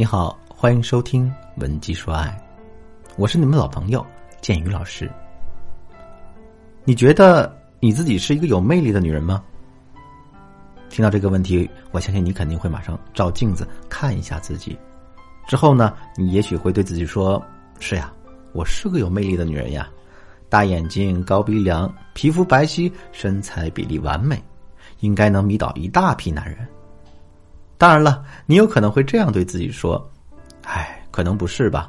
你好，欢迎收听《文姬说爱》，我是你们老朋友建宇老师。你觉得你自己是一个有魅力的女人吗？听到这个问题，我相信你肯定会马上照镜子看一下自己。之后呢，你也许会对自己说：“是呀，我是个有魅力的女人呀，大眼睛、高鼻梁、皮肤白皙、身材比例完美，应该能迷倒一大批男人。”当然了，你有可能会这样对自己说：“哎，可能不是吧？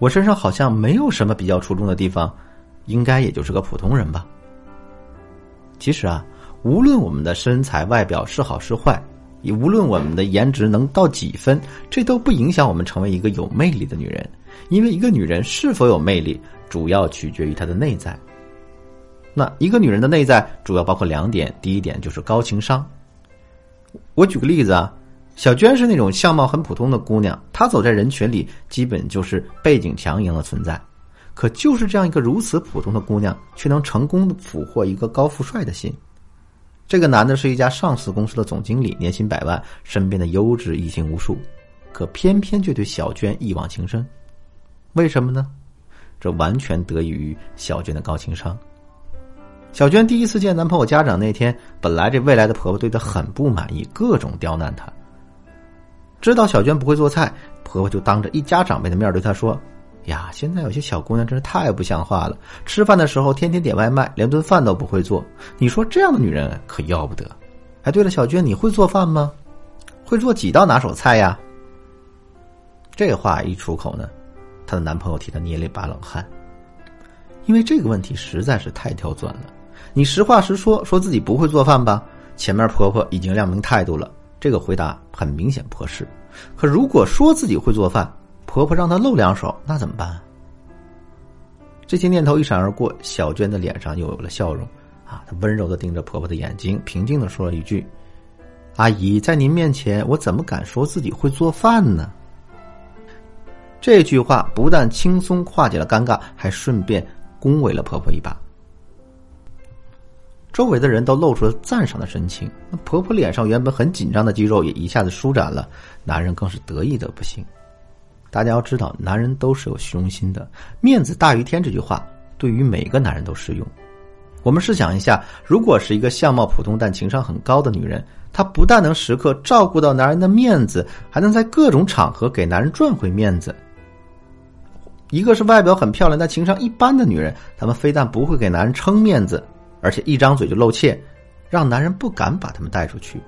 我身上好像没有什么比较出众的地方，应该也就是个普通人吧。”其实啊，无论我们的身材外表是好是坏，也无论我们的颜值能到几分，这都不影响我们成为一个有魅力的女人。因为一个女人是否有魅力，主要取决于她的内在。那一个女人的内在主要包括两点，第一点就是高情商。我举个例子啊。小娟是那种相貌很普通的姑娘，她走在人群里，基本就是背景墙一样的存在。可就是这样一个如此普通的姑娘，却能成功的俘获一个高富帅的心。这个男的是一家上市公司的总经理，年薪百万，身边的优质异性无数，可偏偏却对小娟一往情深。为什么呢？这完全得益于小娟的高情商。小娟第一次见男朋友家长那天，本来这未来的婆婆对她很不满意，各种刁难她。知道小娟不会做菜，婆婆就当着一家长辈的面对她说：“呀，现在有些小姑娘真是太不像话了，吃饭的时候天天点外卖，连顿饭都不会做。你说这样的女人可要不得。”哎，对了，小娟，你会做饭吗？会做几道拿手菜呀？这话一出口呢，她的男朋友替她捏了一把冷汗，因为这个问题实在是太刁钻了。你实话实说，说自己不会做饭吧？前面婆婆已经亮明态度了。这个回答很明显不合适，可如果说自己会做饭，婆婆让她露两手，那怎么办？这些念头一闪而过，小娟的脸上又有了笑容。啊，她温柔的盯着婆婆的眼睛，平静的说了一句：“阿姨，在您面前，我怎么敢说自己会做饭呢？”这句话不但轻松化解了尴尬，还顺便恭维了婆婆一把。周围的人都露出了赞赏的神情，那婆婆脸上原本很紧张的肌肉也一下子舒展了，男人更是得意的不行。大家要知道，男人都是有虚荣心的，“面子大于天”这句话对于每个男人都适用。我们试想一下，如果是一个相貌普通但情商很高的女人，她不但能时刻照顾到男人的面子，还能在各种场合给男人赚回面子。一个是外表很漂亮但情商一般的女人，她们非但不会给男人撑面子。而且一张嘴就露怯，让男人不敢把他们带出去。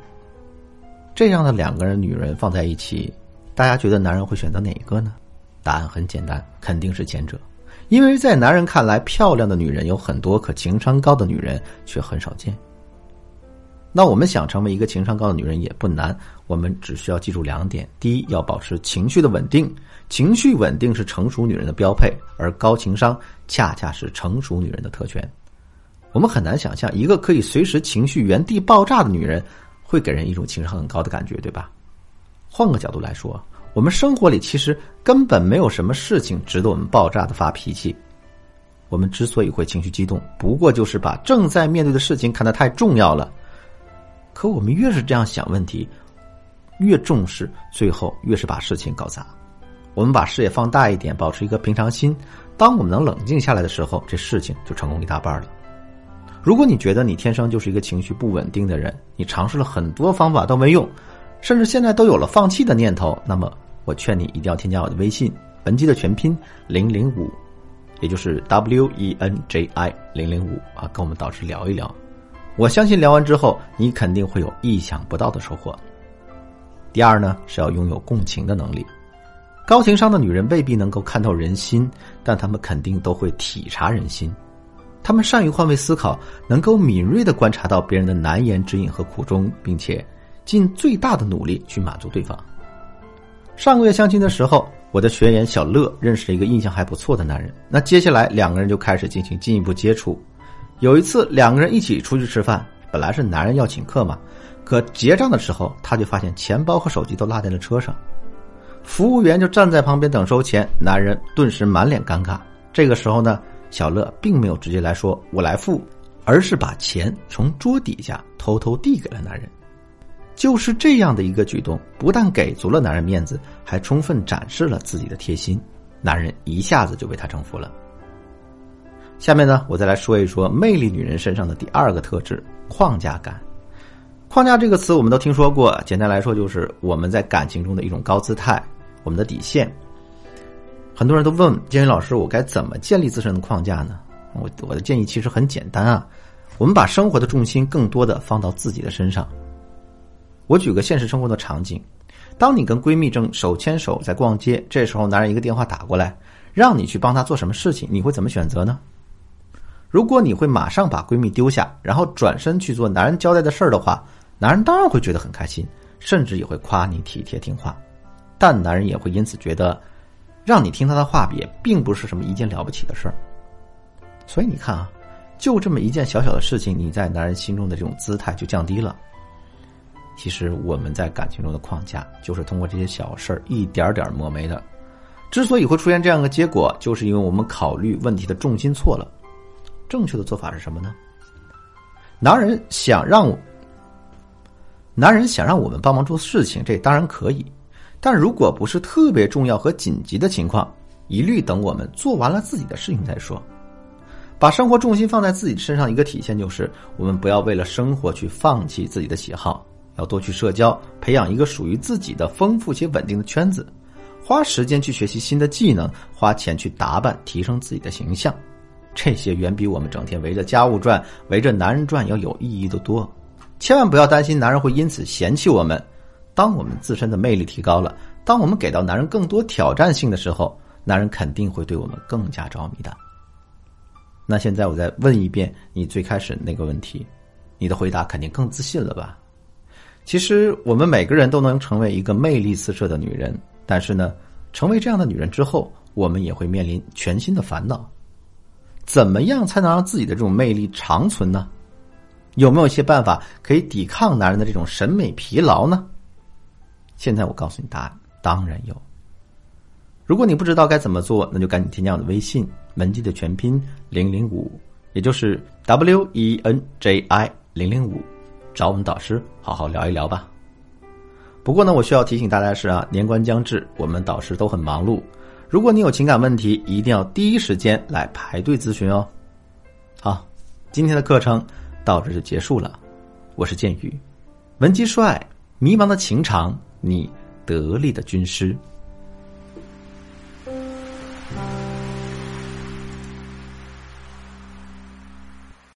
这样的两个人女人放在一起，大家觉得男人会选择哪一个呢？答案很简单，肯定是前者。因为在男人看来，漂亮的女人有很多，可情商高的女人却很少见。那我们想成为一个情商高的女人也不难，我们只需要记住两点：第一，要保持情绪的稳定，情绪稳定是成熟女人的标配，而高情商恰恰是成熟女人的特权。我们很难想象一个可以随时情绪原地爆炸的女人，会给人一种情商很高的感觉，对吧？换个角度来说，我们生活里其实根本没有什么事情值得我们爆炸的发脾气。我们之所以会情绪激动，不过就是把正在面对的事情看得太重要了。可我们越是这样想问题，越重视，最后越是把事情搞砸。我们把视野放大一点，保持一个平常心，当我们能冷静下来的时候，这事情就成功一大半了。如果你觉得你天生就是一个情绪不稳定的人，你尝试了很多方法都没用，甚至现在都有了放弃的念头，那么我劝你一定要添加我的微信“文姬”的全拼零零五，也就是 W E N J I 零零五啊，跟我们导师聊一聊。我相信聊完之后，你肯定会有意想不到的收获。第二呢，是要拥有共情的能力。高情商的女人未必能够看透人心，但她们肯定都会体察人心。他们善于换位思考，能够敏锐的观察到别人的难言之隐和苦衷，并且尽最大的努力去满足对方。上个月相亲的时候，我的学员小乐认识了一个印象还不错的男人。那接下来两个人就开始进行进一步接触。有一次两个人一起出去吃饭，本来是男人要请客嘛，可结账的时候他就发现钱包和手机都落在了车上，服务员就站在旁边等收钱，男人顿时满脸尴尬。这个时候呢。小乐并没有直接来说“我来付”，而是把钱从桌底下偷偷递给了男人。就是这样的一个举动，不但给足了男人面子，还充分展示了自己的贴心，男人一下子就被她征服了。下面呢，我再来说一说魅力女人身上的第二个特质——框架感。框架这个词我们都听说过，简单来说就是我们在感情中的一种高姿态，我们的底线。很多人都问建宇老师，我该怎么建立自身的框架呢？我我的建议其实很简单啊，我们把生活的重心更多的放到自己的身上。我举个现实生活的场景，当你跟闺蜜正手牵手在逛街，这时候男人一个电话打过来，让你去帮他做什么事情，你会怎么选择呢？如果你会马上把闺蜜丢下，然后转身去做男人交代的事儿的话，男人当然会觉得很开心，甚至也会夸你体贴听话。但男人也会因此觉得，让你听他的话也并不是什么一件了不起的事儿。所以你看啊，就这么一件小小的事情，你在男人心中的这种姿态就降低了。其实我们在感情中的框架，就是通过这些小事儿一点点磨没的。之所以会出现这样的结果，就是因为我们考虑问题的重心错了。正确的做法是什么呢？男人想让，男人想让我们帮忙做事情，这当然可以。但如果不是特别重要和紧急的情况，一律等我们做完了自己的事情再说。把生活重心放在自己身上，一个体现就是，我们不要为了生活去放弃自己的喜好，要多去社交，培养一个属于自己的丰富且稳定的圈子，花时间去学习新的技能，花钱去打扮，提升自己的形象。这些远比我们整天围着家务转、围着男人转要有意义的多。千万不要担心男人会因此嫌弃我们。当我们自身的魅力提高了，当我们给到男人更多挑战性的时候，男人肯定会对我们更加着迷的。那现在我再问一遍你最开始那个问题，你的回答肯定更自信了吧？其实我们每个人都能成为一个魅力四射的女人，但是呢，成为这样的女人之后，我们也会面临全新的烦恼。怎么样才能让自己的这种魅力长存呢？有没有一些办法可以抵抗男人的这种审美疲劳呢？现在我告诉你答案，当然有。如果你不知道该怎么做，那就赶紧添加我的微信“文姬”的全拼零零五，也就是 W E N J I 零零五，找我们导师好好聊一聊吧。不过呢，我需要提醒大家的是啊，年关将至，我们导师都很忙碌。如果你有情感问题，一定要第一时间来排队咨询哦。好，今天的课程到这就结束了。我是剑宇，文姬帅，迷茫的情场，你得力的军师。